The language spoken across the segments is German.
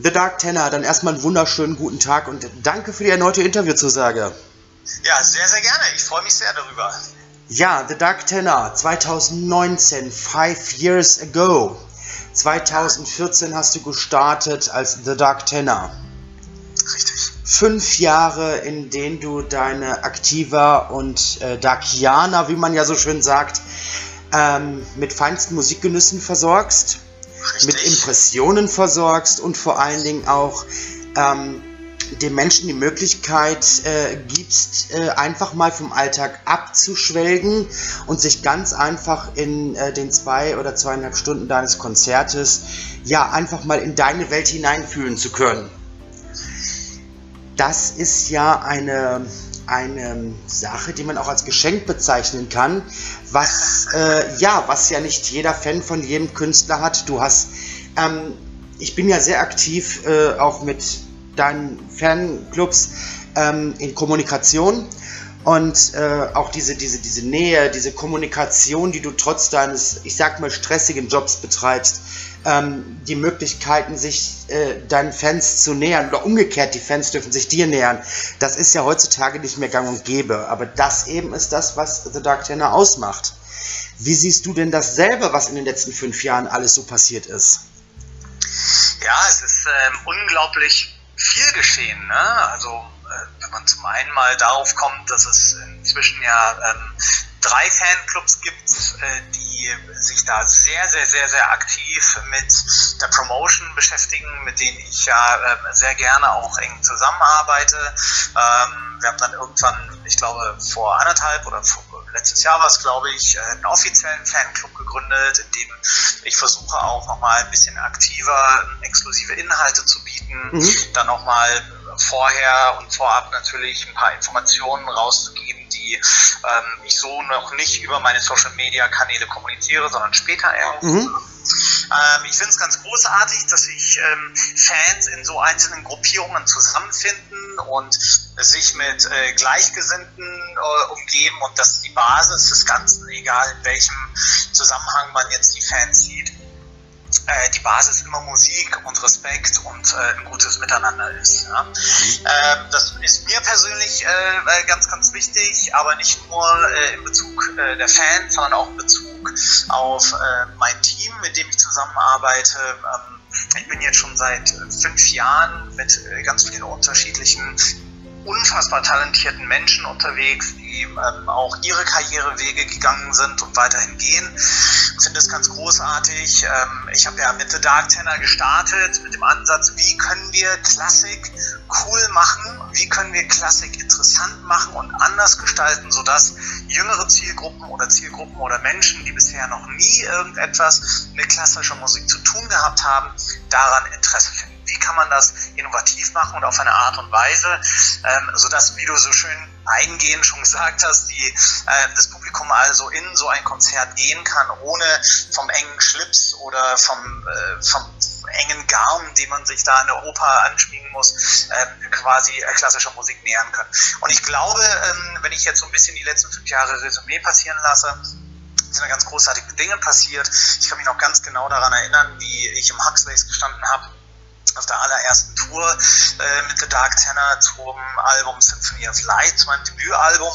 The Dark Tenor, dann erstmal einen wunderschönen guten Tag und danke für die erneute Interviewzusage. Ja, sehr, sehr gerne. Ich freue mich sehr darüber. Ja, The Dark Tenor 2019, five years ago. 2014 hast du gestartet als The Dark Tenor. Richtig. Fünf Jahre, in denen du deine Aktiva und äh, Darkianer, wie man ja so schön sagt, ähm, mit feinsten Musikgenüssen versorgst, Richtig. mit Impressionen versorgst und vor allen Dingen auch ähm, den Menschen die Möglichkeit äh, gibst, äh, einfach mal vom Alltag abzuschwelgen und sich ganz einfach in äh, den zwei oder zweieinhalb Stunden deines Konzertes ja einfach mal in deine Welt hineinfühlen zu können. Das ist ja eine, eine Sache, die man auch als Geschenk bezeichnen kann, was äh, ja, was ja nicht jeder Fan von jedem Künstler hat. Du hast, ähm, ich bin ja sehr aktiv äh, auch mit deinen Fanclubs ähm, in Kommunikation und äh, auch diese, diese, diese Nähe, diese Kommunikation, die du trotz deines, ich sag mal, stressigen Jobs betreibst, ähm, die Möglichkeiten, sich äh, deinen Fans zu nähern oder umgekehrt, die Fans dürfen sich dir nähern, das ist ja heutzutage nicht mehr gang und gäbe. Aber das eben ist das, was The Dark Tenor ausmacht. Wie siehst du denn das selber, was in den letzten fünf Jahren alles so passiert ist? Ja, es ist ähm, unglaublich viel geschehen. Ne? Also äh, wenn man zum einen mal darauf kommt, dass es inzwischen ja ähm, drei Fanclubs gibt, äh, die sich da sehr, sehr, sehr, sehr aktiv mit der Promotion beschäftigen, mit denen ich ja äh, sehr gerne auch eng zusammenarbeite. Ähm, wir haben dann irgendwann, ich glaube vor anderthalb oder vor, letztes Jahr war es, glaube ich, äh, einen offiziellen Fanclub gegründet, in dem ich versuche auch nochmal ein bisschen aktiver exklusive Inhalte zu bieten, mhm. dann nochmal vorher und vorab natürlich ein paar Informationen rauszugeben, die ähm, ich so noch nicht über meine Social Media Kanäle kommuniziere, sondern später erst. Mhm. Ähm, ich finde es ganz großartig, dass sich ähm, Fans in so einzelnen Gruppierungen zusammenfinden und sich mit äh, Gleichgesinnten äh, umgeben und das ist die Basis des Ganzen, egal in welchem Zusammenhang man jetzt die Fans sieht äh, die Basis immer Musik und Respekt und äh, ein gutes Miteinander ist. Ja? Äh, das ist mir persönlich äh, äh, ganz, ganz wichtig, aber nicht nur äh, in Bezug der Fans, sondern auch in Bezug auf mein Team, mit dem ich zusammenarbeite. Ähm, ich bin jetzt schon seit fünf Jahren mit ganz vielen unterschiedlichen unfassbar talentierten Menschen unterwegs, die ähm, auch ihre Karrierewege gegangen sind und weiterhin gehen. Ich finde es ganz großartig. Ähm, ich habe ja mit The Dark Tenor gestartet mit dem Ansatz, wie können wir Klassik cool machen, wie können wir Klassik interessant machen und anders gestalten, sodass jüngere Zielgruppen oder Zielgruppen oder Menschen, die bisher noch nie irgendetwas mit klassischer Musik zu tun gehabt haben, daran Interesse finden wie kann man das innovativ machen und auf eine Art und Weise, ähm, sodass, wie du so schön eingehend schon gesagt hast, die, äh, das Publikum also in so ein Konzert gehen kann, ohne vom engen Schlips oder vom, äh, vom engen Garn, den man sich da in der Oper anschmiegen muss, äh, quasi klassischer Musik nähern können. Und ich glaube, ähm, wenn ich jetzt so ein bisschen die letzten fünf Jahre Resümee passieren lasse, sind da ganz großartige Dinge passiert. Ich kann mich noch ganz genau daran erinnern, wie ich im Huxleys gestanden habe auf der allerersten Tour äh, mit The Dark Tenor zum Album Symphony of Light, zu meinem Debütalbum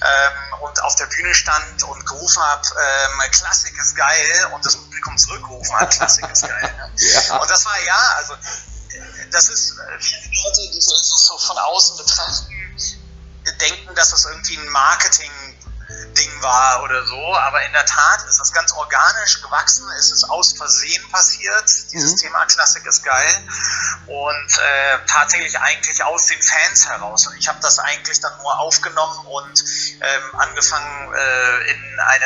ähm, und auf der Bühne stand und gerufen habe, ähm, Klassik ist geil und das Publikum zurückgerufen hat, Klassik ist geil. Ne? ja. Und das war ja, also das ist äh, viele Leute, die so, so von außen betrachten, denken, dass das irgendwie ein Marketing Ding war oder so, aber in der Tat ist das ganz organisch gewachsen, es ist aus Versehen passiert, dieses mhm. Thema Klassik ist geil und äh, tatsächlich eigentlich aus den Fans heraus. Und ich habe das eigentlich dann nur aufgenommen und ähm, angefangen äh, in, eine,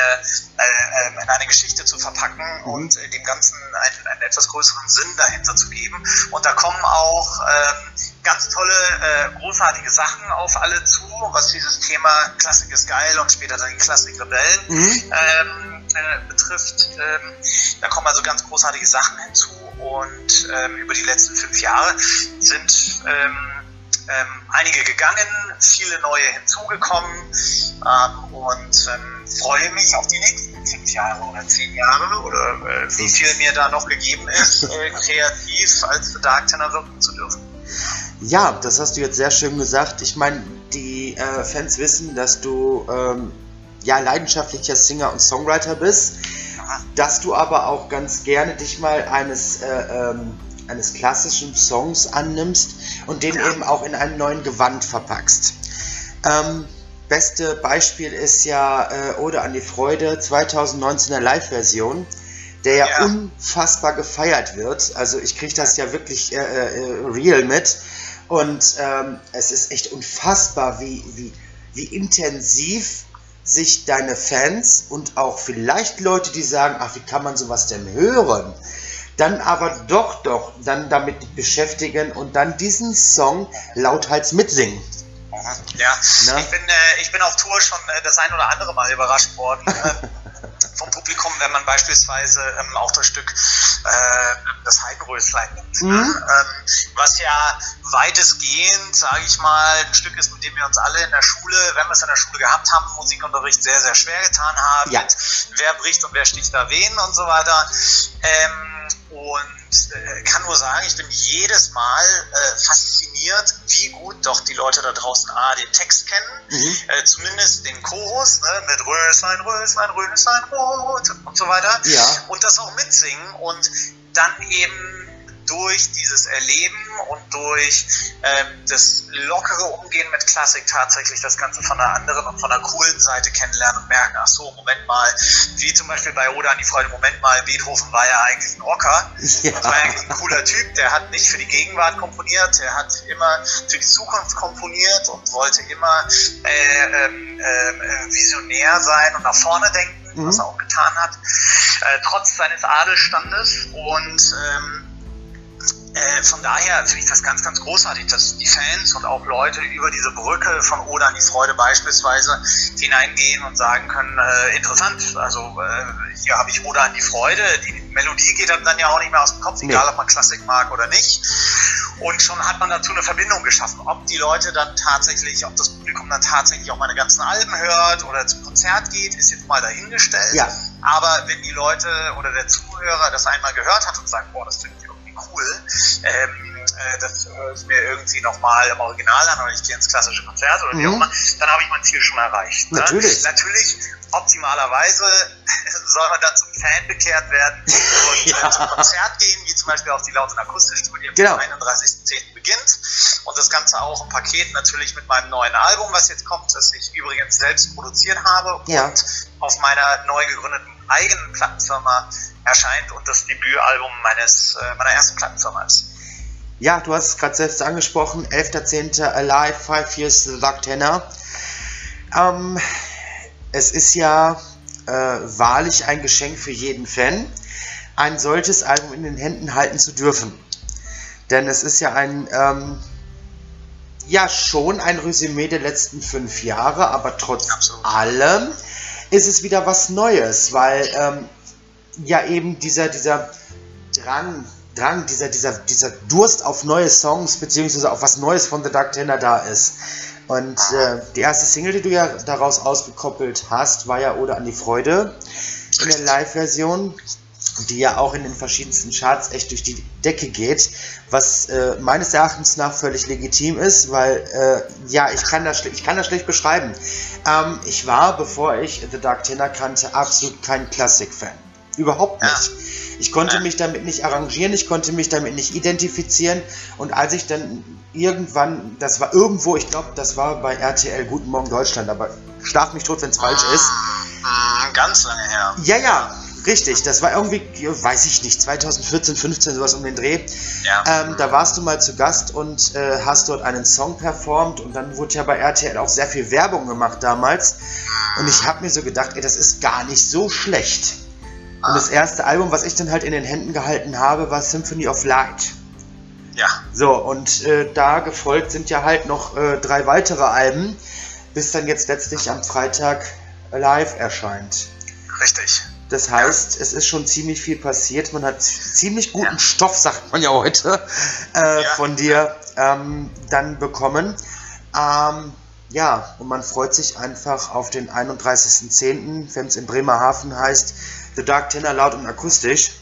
äh, ähm, in eine Geschichte zu verpacken mhm. und dem Ganzen einen, einen, etwas größeren Sinn dahinter zu geben. Und da kommen auch ähm, ganz tolle, äh, großartige Sachen auf alle zu, was dieses Thema Klassik ist geil und später dann die Klassik-Rebellen mhm. ähm, äh, betrifft. Ähm, da kommen also ganz großartige Sachen hinzu und ähm, über die letzten fünf Jahre sind ähm, ähm, einige gegangen, viele neue hinzugekommen ähm, und freue mich auf die nächsten fünf Jahre oder zehn Jahre oder äh, wie viel mir da noch gegeben ist, äh, kreativ als Dark Tenor wirken zu dürfen. Ja, das hast du jetzt sehr schön gesagt. Ich meine, die äh, Fans wissen, dass du ähm, ja leidenschaftlicher Singer und Songwriter bist, dass du aber auch ganz gerne dich mal eines äh, ähm, eines klassischen Songs annimmst und den eben auch in einem neuen Gewand verpackst. Ähm, beste Beispiel ist ja äh, Ode an die Freude 2019er Live-Version, der ja, ja, unfassbar gefeiert wird. Also ich kriege das ja wirklich äh, äh, real mit. Und ähm, es ist echt unfassbar, wie, wie, wie intensiv sich deine Fans und auch vielleicht Leute, die sagen, ach, wie kann man sowas denn hören, dann aber doch, doch, dann damit beschäftigen und dann diesen Song lauthals mitsingen. Ja, ich bin, äh, ich bin auf Tour schon äh, das ein oder andere Mal überrascht worden. Vom Publikum, wenn man beispielsweise ähm, auch das Stück äh, das Heidenröslein nimmt. Mhm. Ähm, was ja weitestgehend, sage ich mal, ein Stück ist, mit dem wir uns alle in der Schule, wenn wir es in der Schule gehabt haben, Musikunterricht sehr, sehr schwer getan haben. Ja. Wer bricht und wer sticht da wen und so weiter. Ähm, und äh, kann nur sagen, ich bin jedes Mal äh, fasziniert, wie gut doch die Leute da draußen A, den Text kennen, mhm. äh, zumindest den Chorus, ne, mit Röslein, Röslein, Röslein, Rot und so weiter. Ja. Und das auch mitsingen und dann eben durch dieses Erleben und durch ähm, das lockere Umgehen mit Klassik tatsächlich das Ganze von einer anderen und von einer coolen Seite kennenlernen und merken, ach so, Moment mal, wie zum Beispiel bei Oda an die Freude, Moment mal, Beethoven war ja eigentlich ein Rocker ja. und war eigentlich ein cooler Typ, der hat nicht für die Gegenwart komponiert, der hat immer für die Zukunft komponiert und wollte immer äh, ähm, äh, visionär sein und nach vorne denken, mhm. was er auch getan hat, äh, trotz seines Adelstandes und ähm, äh, von daher finde ich das ganz, ganz großartig, dass die Fans und auch Leute über diese Brücke von Oder an die Freude beispielsweise hineingehen und sagen können, äh, interessant, also äh, hier habe ich Oder an die Freude, die Melodie geht dann ja auch nicht mehr aus dem Kopf, egal ob man Klassik mag oder nicht. Und schon hat man dazu eine Verbindung geschaffen. Ob die Leute dann tatsächlich, ob das Publikum dann tatsächlich auch meine ganzen Alben hört oder zum Konzert geht, ist jetzt mal dahingestellt. Ja. Aber wenn die Leute oder der Zuhörer das einmal gehört hat und sagt, boah, das finde ich cool. Ähm, äh, das höre ich mir irgendwie nochmal im Original an oder ich gehe ins klassische Konzert oder wie auch mhm. immer, dann habe ich mein Ziel schon erreicht. Ne? Natürlich. Natürlich, optimalerweise soll man dann zum Fan bekehrt werden und ja. zum Konzert gehen, wie zum Beispiel auch die Lauten Akustikstudie genau. am 31.10. beginnt. Und das Ganze auch im Paket natürlich mit meinem neuen Album, was jetzt kommt, das ich übrigens selbst produziert habe ja. und auf meiner neu gegründeten eigenen Plattenfirma erscheint und das Debütalbum meines, äh, meiner ersten Plattenfirma ist. Ja, du hast es gerade selbst angesprochen, 11.10. Alive, Five Years The Dark Tenor. Ähm, es ist ja äh, wahrlich ein Geschenk für jeden Fan, ein solches Album in den Händen halten zu dürfen. Denn es ist ja ein, ähm, ja schon ein Resümee der letzten fünf Jahre, aber trotz Absolut. allem ist es wieder was Neues, weil ähm, ja eben dieser, dieser Drang, Drang, dieser, dieser, dieser Durst auf neue Songs, beziehungsweise auf was Neues von The Dark Tenor da ist. Und äh, die erste Single, die du ja daraus ausgekoppelt hast, war ja Ode an die Freude in der Live-Version, die ja auch in den verschiedensten Charts echt durch die Decke geht, was äh, meines Erachtens nach völlig legitim ist, weil äh, ja, ich kann das, ich kann das schlecht beschreiben. Ähm, ich war, bevor ich The Dark Tenor kannte, absolut kein Klassik-Fan. Überhaupt nicht. Ich konnte mich damit nicht arrangieren, ich konnte mich damit nicht identifizieren. Und als ich dann irgendwann, das war irgendwo, ich glaube, das war bei RTL Guten Morgen Deutschland, aber schlaf mich tot, wenn es falsch ist. Ah, ganz lange her. Ja, ja, richtig. Das war irgendwie, weiß ich nicht, 2014, 15, sowas um den Dreh. Ja. Ähm, da warst du mal zu Gast und äh, hast dort einen Song performt und dann wurde ja bei RTL auch sehr viel Werbung gemacht damals. Und ich habe mir so gedacht, ey, das ist gar nicht so schlecht. Und das erste Album, was ich dann halt in den Händen gehalten habe, war Symphony of Light. Ja. So, und äh, da gefolgt sind ja halt noch äh, drei weitere Alben, bis dann jetzt letztlich am Freitag live erscheint. Richtig. Das heißt, ja. es ist schon ziemlich viel passiert. Man hat ziemlich guten ja. Stoff, sagt man ja heute, äh, ja. von dir. ähm, dann bekommen. Ähm, ja, und man freut sich einfach auf den 31.10., wenn es in Bremerhaven heißt, The Dark Tenor laut und akustisch.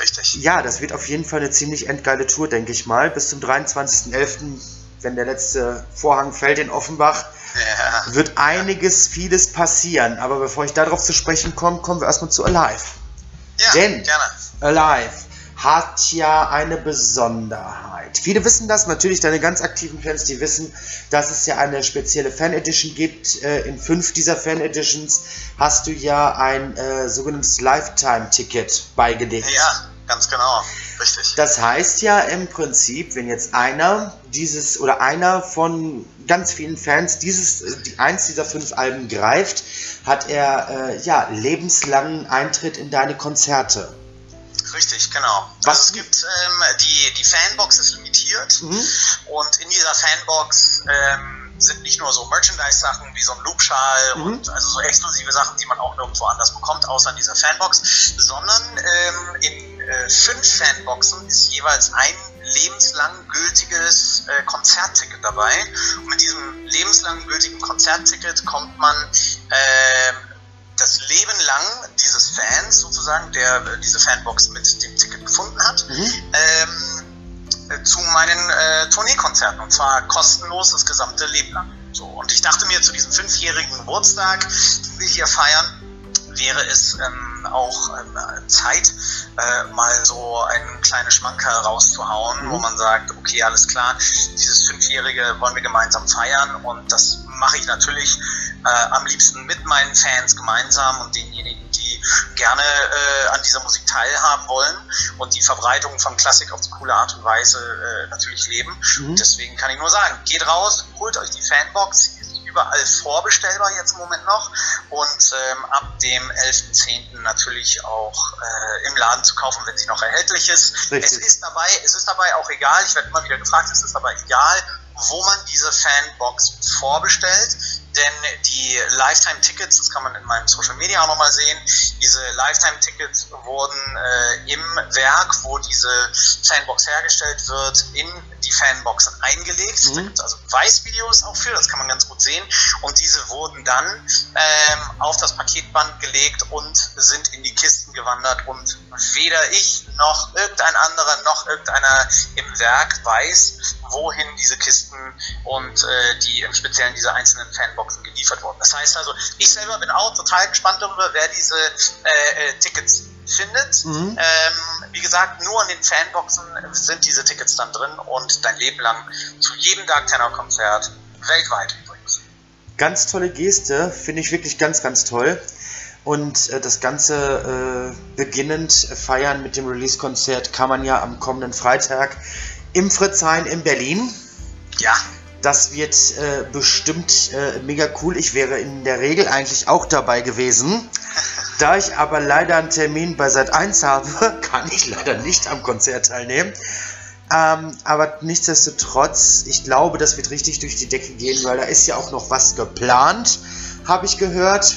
Richtig. Ja, das wird auf jeden Fall eine ziemlich endgeile Tour, denke ich mal. Bis zum 23.11., wenn der letzte Vorhang fällt in Offenbach, ja. wird einiges, vieles passieren. Aber bevor ich darauf zu sprechen komme, kommen wir erstmal zu Alive. Ja, Denn gerne. Alive hat ja eine Besonderheit. Viele wissen das, natürlich deine ganz aktiven Fans, die wissen, dass es ja eine spezielle Fan Edition gibt. Äh, in fünf dieser Fan Editions hast du ja ein äh, sogenanntes Lifetime-Ticket beigelegt. Ja, ganz genau, richtig. Das heißt ja im Prinzip, wenn jetzt einer dieses oder einer von ganz vielen Fans dieses, äh, die, eins dieser fünf Alben greift, hat er äh, ja lebenslangen Eintritt in deine Konzerte. Richtig, genau. Was? Also es gibt ähm, die, die Fanbox ist limitiert mhm. und in dieser Fanbox ähm, sind nicht nur so Merchandise-Sachen wie so ein Loopschal mhm. und also so exklusive Sachen, die man auch nirgendwo anders bekommt, außer in dieser Fanbox, sondern ähm, in äh, fünf Fanboxen ist jeweils ein lebenslang gültiges äh, Konzertticket dabei. Und mit diesem lebenslang gültigen Konzertticket kommt man äh, das Leben lang dieses Fans sozusagen, der äh, diese Fanbox mit dem Ticket gefunden hat, mhm. ähm, äh, zu meinen äh, Tourneekonzerten und zwar kostenlos das gesamte Leben lang. So, und ich dachte mir, zu diesem fünfjährigen Geburtstag, den wir hier feiern, wäre es ähm, auch ähm, Zeit, äh, mal so einen kleinen Schmanker rauszuhauen, mhm. wo man sagt, okay, alles klar, dieses Fünfjährige wollen wir gemeinsam feiern und das mache ich natürlich äh, am liebsten mit meinen Fans gemeinsam und denjenigen, die gerne äh, an dieser Musik teilhaben wollen und die Verbreitung von Klassik auf die coole Art und Weise äh, natürlich leben. Mhm. Deswegen kann ich nur sagen, geht raus, holt euch die Fanbox, überall vorbestellbar jetzt im Moment noch und ähm, ab dem 11.10. natürlich auch äh, im Laden zu kaufen, wenn sie noch erhältlich ist. Richtig. Es ist dabei, es ist dabei auch egal, ich werde immer wieder gefragt, es ist dabei egal, wo man diese Fanbox vorbestellt denn die Lifetime-Tickets, das kann man in meinem Social Media auch nochmal sehen, diese Lifetime-Tickets wurden äh, im Werk, wo diese Fanbox hergestellt wird, in die Fanboxen eingelegt. Mhm. Da gibt es also Weißvideos auch für, das kann man ganz gut sehen. Und diese wurden dann ähm, auf das Paketband gelegt und sind in die Kisten gewandert. Und weder ich noch irgendein anderer noch irgendeiner im Werk weiß, wohin diese Kisten und äh, die im Speziellen diese einzelnen Fanboxen geliefert wurden. Das heißt also, ich selber bin auch total gespannt darüber, wer diese äh, äh, Tickets findet. Mhm. Ähm, wie gesagt, nur in den Fanboxen sind diese Tickets dann drin und dein Leben lang zu jedem Dark Tenor Konzert weltweit übrigens. Ganz tolle Geste, finde ich wirklich ganz, ganz toll. Und äh, das Ganze äh, beginnend feiern mit dem Release-Konzert kann man ja am kommenden Freitag im Fritzhain in Berlin. Ja. Das wird äh, bestimmt äh, mega cool. Ich wäre in der Regel eigentlich auch dabei gewesen. Da ich aber leider einen Termin bei Sat 1 habe, kann ich leider nicht am Konzert teilnehmen. Ähm, aber nichtsdestotrotz, ich glaube, das wird richtig durch die Decke gehen, weil da ist ja auch noch was geplant, habe ich gehört.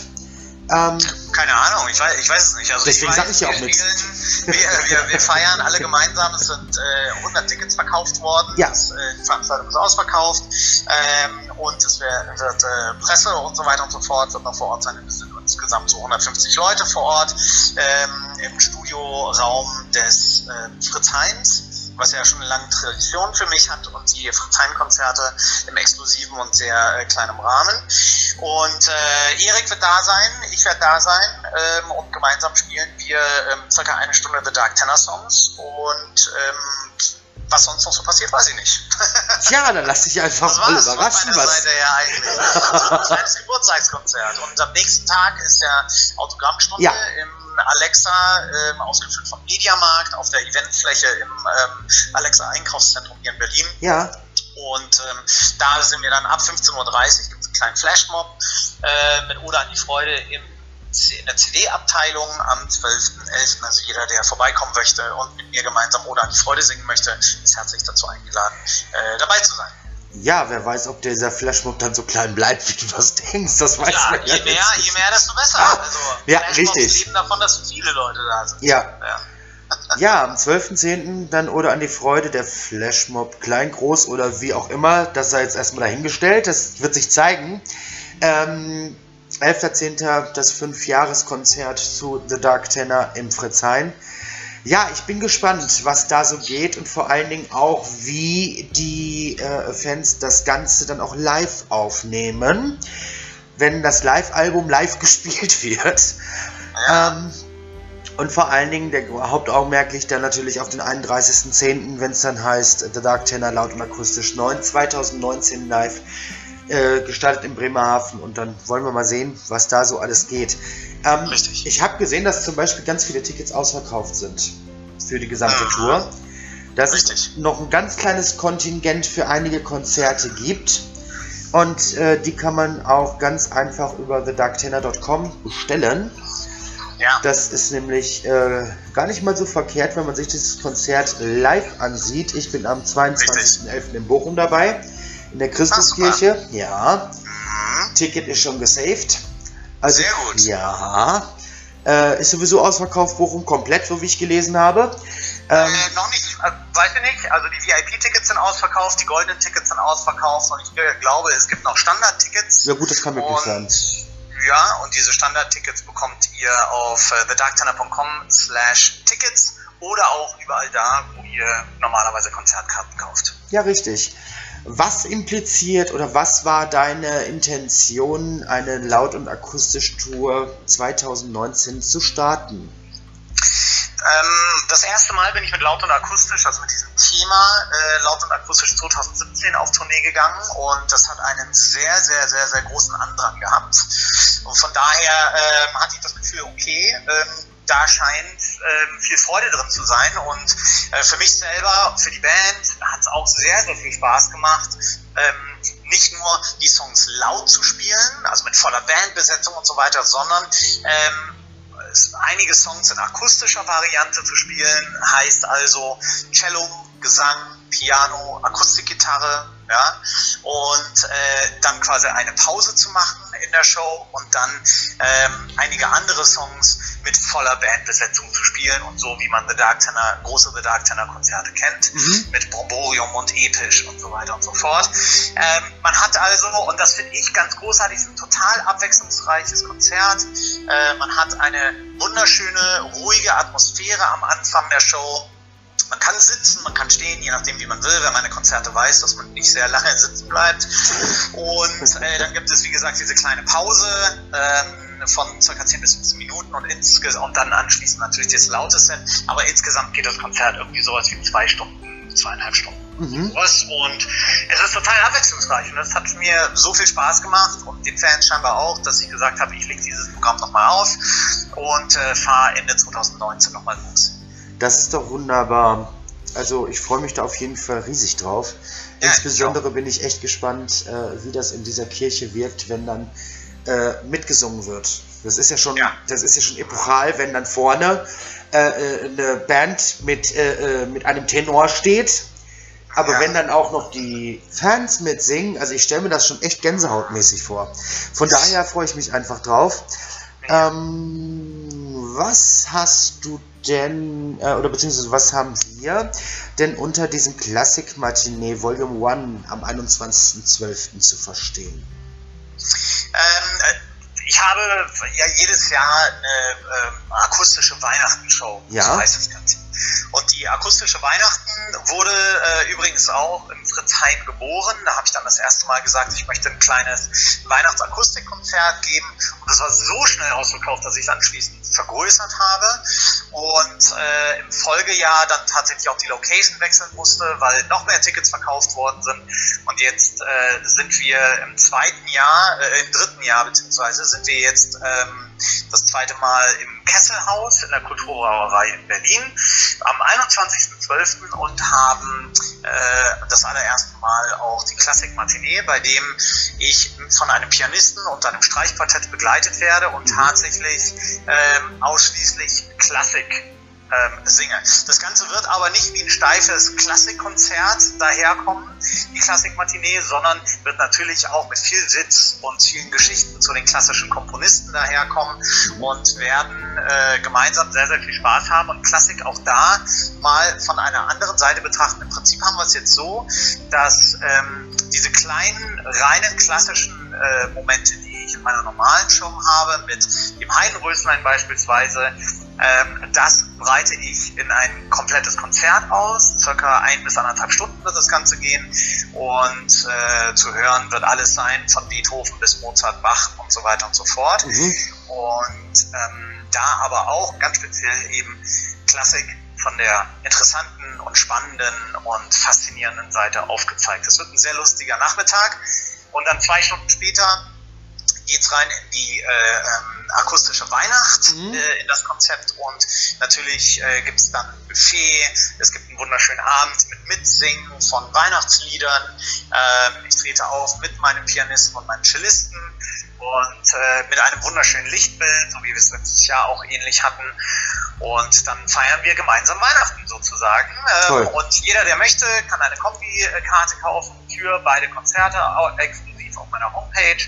Ähm, Keine Ahnung, ich weiß, ich weiß es nicht. Also deswegen sage ich ja auch nichts. Wir, wir, wir, feiern alle gemeinsam, es sind äh, 100 Tickets verkauft worden, ja. das, äh, die Veranstaltung ist ausverkauft ähm, und es wird, wird äh, Presse und so weiter und so fort wird noch vor Ort sein. Es sind insgesamt so 150 Leute vor Ort ähm, im Studioraum des äh, Fritz Heinz was ja schon eine lange Tradition für mich hat und die Fritz-Heim-Konzerte im exklusiven und sehr äh, kleinen Rahmen. Und äh, Erik wird da sein, ich werde da sein ähm, und gemeinsam spielen wir ähm, circa eine Stunde The Dark Tenor Songs und ähm, was sonst noch so passiert, weiß ich nicht. Tja, dann lass dich einfach mal überraschen. Was Seite ja eigentlich. Also ein kleines Geburtstagskonzert. Und am nächsten Tag ist ja Autogrammstunde ja. im Alexa, ähm, ausgeführt vom Mediamarkt, auf der Eventfläche im ähm, Alexa Einkaufszentrum hier in Berlin. Ja. Und ähm, da sind wir dann ab 15.30 Uhr, gibt es einen kleinen Flashmob äh, mit Oder an die Freude im, in der CD-Abteilung am 12.11. Also jeder, der vorbeikommen möchte und mit mir gemeinsam Oder an die Freude singen möchte, ist herzlich dazu eingeladen, äh, dabei zu sein. Ja, wer weiß, ob dieser Flashmob dann so klein bleibt, wie du das denkst. Das weiß ja, man ja je mehr, je mehr, desto besser. Ah, also, ja, richtig. leben davon, dass viele Leute da sind. Ja. ja. ja, am 12.10. dann oder an die Freude der Flashmob, klein, groß oder wie auch immer, das sei jetzt erstmal dahingestellt, das wird sich zeigen. Ähm, 11.10. das Fünfjahreskonzert zu The Dark Tenor im Fritzhain. Ja, ich bin gespannt, was da so geht und vor allen Dingen auch, wie die äh, Fans das Ganze dann auch live aufnehmen, wenn das Live-Album live gespielt wird. Ähm, und vor allen Dingen der Hauptaugenmerk liegt dann natürlich auf den 31.10., wenn es dann heißt The Dark Tenor laut und akustisch 9 2019 live äh, gestartet in Bremerhaven und dann wollen wir mal sehen, was da so alles geht. Ähm, Richtig. Ich habe gesehen, dass zum Beispiel ganz viele Tickets ausverkauft sind für die gesamte mhm. Tour. Dass Richtig. es noch ein ganz kleines Kontingent für einige Konzerte gibt. Und äh, die kann man auch ganz einfach über thedarktenor.com bestellen. Ja. Das ist nämlich äh, gar nicht mal so verkehrt, wenn man sich dieses Konzert live ansieht. Ich bin am 22.11. in Bochum dabei, in der Christuskirche. Ja. Mhm. Ticket ist schon gesaved. Also, Sehr gut. Ja. Äh, ist sowieso ausverkauft, Bochum komplett, so wie ich gelesen habe. Ähm, äh, noch nicht, äh, weiß ich nicht. Also die VIP-Tickets sind ausverkauft, die goldenen Tickets sind ausverkauft und ich glaube, es gibt noch Standard-Tickets. Ja gut, das kann wirklich sein. Ja, und diese Standard-Tickets bekommt ihr auf äh, thedarktenor.com slash Tickets oder auch überall da, wo ihr normalerweise Konzertkarten kauft. Ja, richtig. Was impliziert oder was war deine Intention, eine Laut- und Akustisch-Tour 2019 zu starten? Ähm, das erste Mal bin ich mit Laut und Akustisch, also mit diesem Thema äh, Laut und Akustisch 2017 auf Tournee gegangen und das hat einen sehr, sehr, sehr, sehr großen Andrang gehabt. Und von daher ähm, hatte ich das Gefühl, okay, ähm, da scheint ähm, viel Freude drin zu sein. Und äh, für mich selber, für die Band, hat es auch sehr, sehr viel Spaß gemacht. Ähm, nicht nur die Songs laut zu spielen, also mit voller Bandbesetzung und so weiter, sondern ähm, einige Songs in akustischer Variante zu spielen, heißt also Cello, Gesang, Piano, Akustikgitarre, ja, und äh, dann quasi eine Pause zu machen in der Show und dann ähm, einige andere Songs mit voller Bandbesetzung zu spielen und so wie man The Dark Tenor, große The Dark Tenor Konzerte kennt, mhm. mit Bromborium und Episch und so weiter und so fort. Ähm, man hat also, und das finde ich ganz großartig, ein total abwechslungsreiches Konzert. Äh, man hat eine wunderschöne, ruhige Atmosphäre am Anfang der Show man kann sitzen, man kann stehen, je nachdem, wie man will. Wer meine Konzerte weiß, dass man nicht sehr lange sitzen bleibt. Und äh, dann gibt es, wie gesagt, diese kleine Pause ähm, von ca. 10 bis 15 Minuten und, und dann anschließend natürlich das laute Set. Aber insgesamt geht das Konzert irgendwie sowas wie zwei Stunden, zweieinhalb Stunden. Mhm. Und es ist total abwechslungsreich und es hat mir so viel Spaß gemacht und den Fans scheinbar auch, dass ich gesagt habe, ich lege dieses Programm nochmal auf und äh, fahre Ende 2019 nochmal los. Das ist doch wunderbar. Also ich freue mich da auf jeden Fall riesig drauf. Ja, Insbesondere ich bin ich echt gespannt, äh, wie das in dieser Kirche wirkt, wenn dann äh, mitgesungen wird. Das ist ja schon, ja. das ist ja schon epochal, wenn dann vorne äh, äh eine Band mit, äh, äh, mit einem Tenor steht. Aber ja. wenn dann auch noch die Fans mitsingen, also ich stelle mir das schon echt gänsehautmäßig vor. Von daher freue ich mich einfach drauf. Ähm, was hast du denn, äh, oder beziehungsweise was haben wir denn unter diesem Classic Matinee Volume 1 am 21.12. zu verstehen? Ähm, äh, ich habe ja jedes Jahr eine äh, akustische Weihnachtenshow. Ja. So heißt das Ganze. Und die akustische Weihnachten wurde äh, übrigens auch im Fritz Hein geboren. Da habe ich dann das erste Mal gesagt, ich möchte ein kleines Weihnachtsakustikkonzert geben. Und das war so schnell ausverkauft, dass ich es anschließend vergrößert habe. Und äh, im Folgejahr dann tatsächlich auch die Location wechseln musste, weil noch mehr Tickets verkauft worden sind. Und jetzt äh, sind wir im zweiten Jahr, äh, im dritten Jahr beziehungsweise, sind wir jetzt ähm, das zweite Mal im Kesselhaus in der Kulturbrauerei in Berlin am 21.12. und haben äh, das allererste Mal auch die Klassik Matinee, bei dem ich von einem Pianisten und einem Streichquartett begleitet werde und mhm. tatsächlich ähm, ausschließlich Klassik ähm, singe. Das Ganze wird aber nicht wie ein steifes Klassikkonzert daherkommen, die Klassikmatinee, sondern wird natürlich auch mit viel Witz und vielen Geschichten zu den klassischen Komponisten daherkommen und werden äh, gemeinsam sehr, sehr viel Spaß haben und Klassik auch da mal von einer anderen Seite betrachten. Im Prinzip haben wir es jetzt so, dass ähm, diese kleinen, reinen klassischen äh, Momente, die ich in meiner normalen Show habe, mit dem Heidenröslein beispielsweise, das breite ich in ein komplettes Konzert aus. Circa ein bis anderthalb Stunden wird das Ganze gehen. Und äh, zu hören wird alles sein, von Beethoven bis Mozart, Bach und so weiter und so fort. Mhm. Und ähm, da aber auch ganz speziell eben Klassik von der interessanten und spannenden und faszinierenden Seite aufgezeigt. Es wird ein sehr lustiger Nachmittag. Und dann zwei Stunden später geht es rein in die äh, ähm, akustische Weihnacht, mhm. äh, in das Konzept und natürlich äh, gibt es dann ein Buffet, es gibt einen wunderschönen Abend mit Mitsingen von Weihnachtsliedern. Ähm, ich trete auf mit meinem Pianisten und meinem Cellisten und äh, mit einem wunderschönen Lichtbild, so wie wir es letztes Jahr auch ähnlich hatten. Und dann feiern wir gemeinsam Weihnachten sozusagen. Ähm, und jeder, der möchte, kann eine Kombi-Karte kaufen für beide Konzerte, exklusiv auf meiner Homepage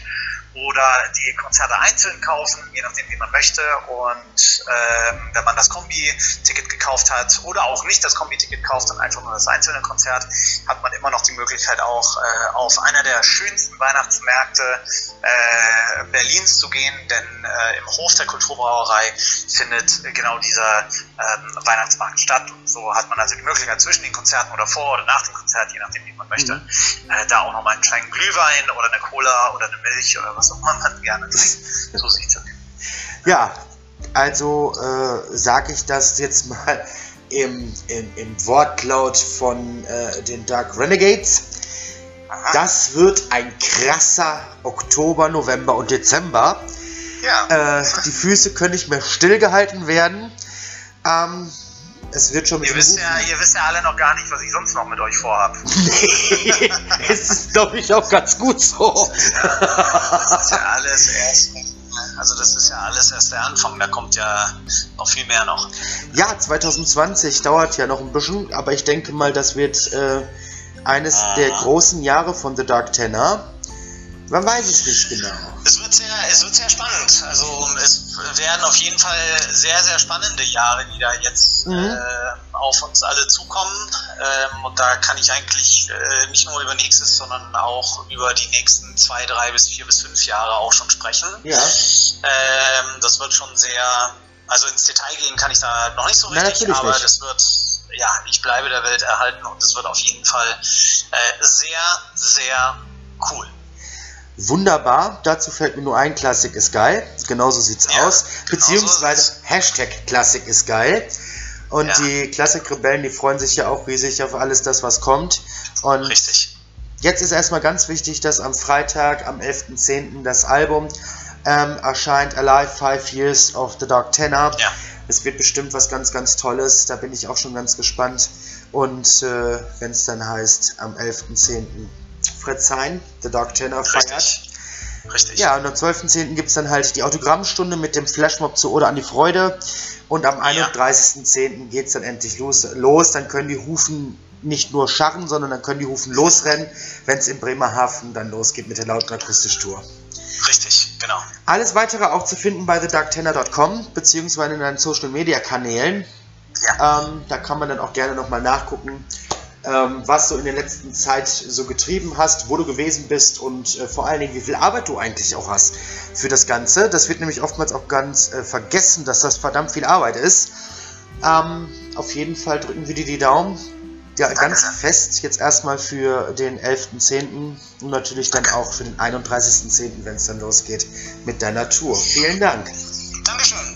oder die Konzerte einzeln kaufen, je nachdem, wie man möchte. Und ähm, wenn man das Kombi-Ticket gekauft hat oder auch nicht das Kombi-Ticket kauft und einfach nur das einzelne Konzert, hat man immer noch die Möglichkeit, auch äh, auf einer der schönsten Weihnachtsmärkte äh, Berlins zu gehen, denn äh, im Hof der Kulturbrauerei findet genau dieser ähm, Weihnachtsmarkt statt. Und so hat man also die Möglichkeit, zwischen den Konzerten oder vor oder nach dem Konzert, je nachdem, wie man möchte, mhm. äh, da auch nochmal einen kleinen Glühwein oder eine Cola oder eine Milch oder was auch immer man gerne. So sieht Ja, also äh, sage ich das jetzt mal im, im, im Wortlaut von äh, den Dark Renegades. Aha. Das wird ein krasser Oktober, November und Dezember. Ja. Äh, die Füße können nicht mehr stillgehalten werden. Ähm, es wird schon ihr wisst, ja, ihr wisst ja alle noch gar nicht, was ich sonst noch mit euch vorhabe. Nee, es ist, glaube ich, auch ganz gut so. das ist ja alles erst. Also das ist ja alles erst der Anfang, da kommt ja noch viel mehr noch. Ja, 2020 dauert ja noch ein bisschen, aber ich denke mal, das wird äh, eines Aha. der großen Jahre von The Dark Tenor. Man weiß es nicht genau. Es wird sehr, es wird sehr spannend. Also es werden auf jeden Fall sehr, sehr spannende Jahre, die da jetzt mhm. äh, auf uns alle zukommen. Ähm, und da kann ich eigentlich äh, nicht nur über nächstes, sondern auch über die nächsten zwei, drei bis vier bis fünf Jahre auch schon sprechen. Ja. Ähm, das wird schon sehr, also ins Detail gehen kann ich da noch nicht so richtig, Nein, aber nicht. das wird ja, ich bleibe der Welt erhalten und es wird auf jeden Fall äh, sehr, sehr cool. Wunderbar, dazu fällt mir nur ein, Klassik ist geil. Genauso sieht's ja, aus. Beziehungsweise Hashtag Klassik ist geil. Und ja. die Klassik-Rebellen, die freuen sich ja auch riesig auf alles das, was kommt. Und Richtig. Jetzt ist erstmal ganz wichtig, dass am Freitag, am 11.10. das Album ähm, erscheint, Alive Five Years of the Dark Tenor. Ja. Es wird bestimmt was ganz, ganz Tolles. Da bin ich auch schon ganz gespannt. Und äh, wenn es dann heißt, am 11.10. Fred Sein, The Dark Tenor, feiert. Richtig. Ja, und am 12.10. gibt es dann halt die Autogrammstunde mit dem Flashmob zu Oder an die Freude. Und am 31.10. geht es dann endlich los, los. Dann können die Hufen nicht nur scharren, sondern dann können die Hufen losrennen, wenn es in Bremerhaven dann losgeht mit der lauten Akustisch-Tour. Richtig, genau. Alles weitere auch zu finden bei thedarktenor.com beziehungsweise in deinen Social Media Kanälen. Ja. Ähm, da kann man dann auch gerne nochmal nachgucken, ähm, was du in der letzten Zeit so getrieben hast, wo du gewesen bist und äh, vor allen Dingen, wie viel Arbeit du eigentlich auch hast für das Ganze. Das wird nämlich oftmals auch ganz äh, vergessen, dass das verdammt viel Arbeit ist. Ähm, auf jeden Fall drücken wir dir die Daumen. Ja, ganz fest jetzt erstmal für den 11.10. und natürlich dann auch für den 31.10., wenn es dann losgeht mit deiner Tour. Vielen Dank. Dankeschön.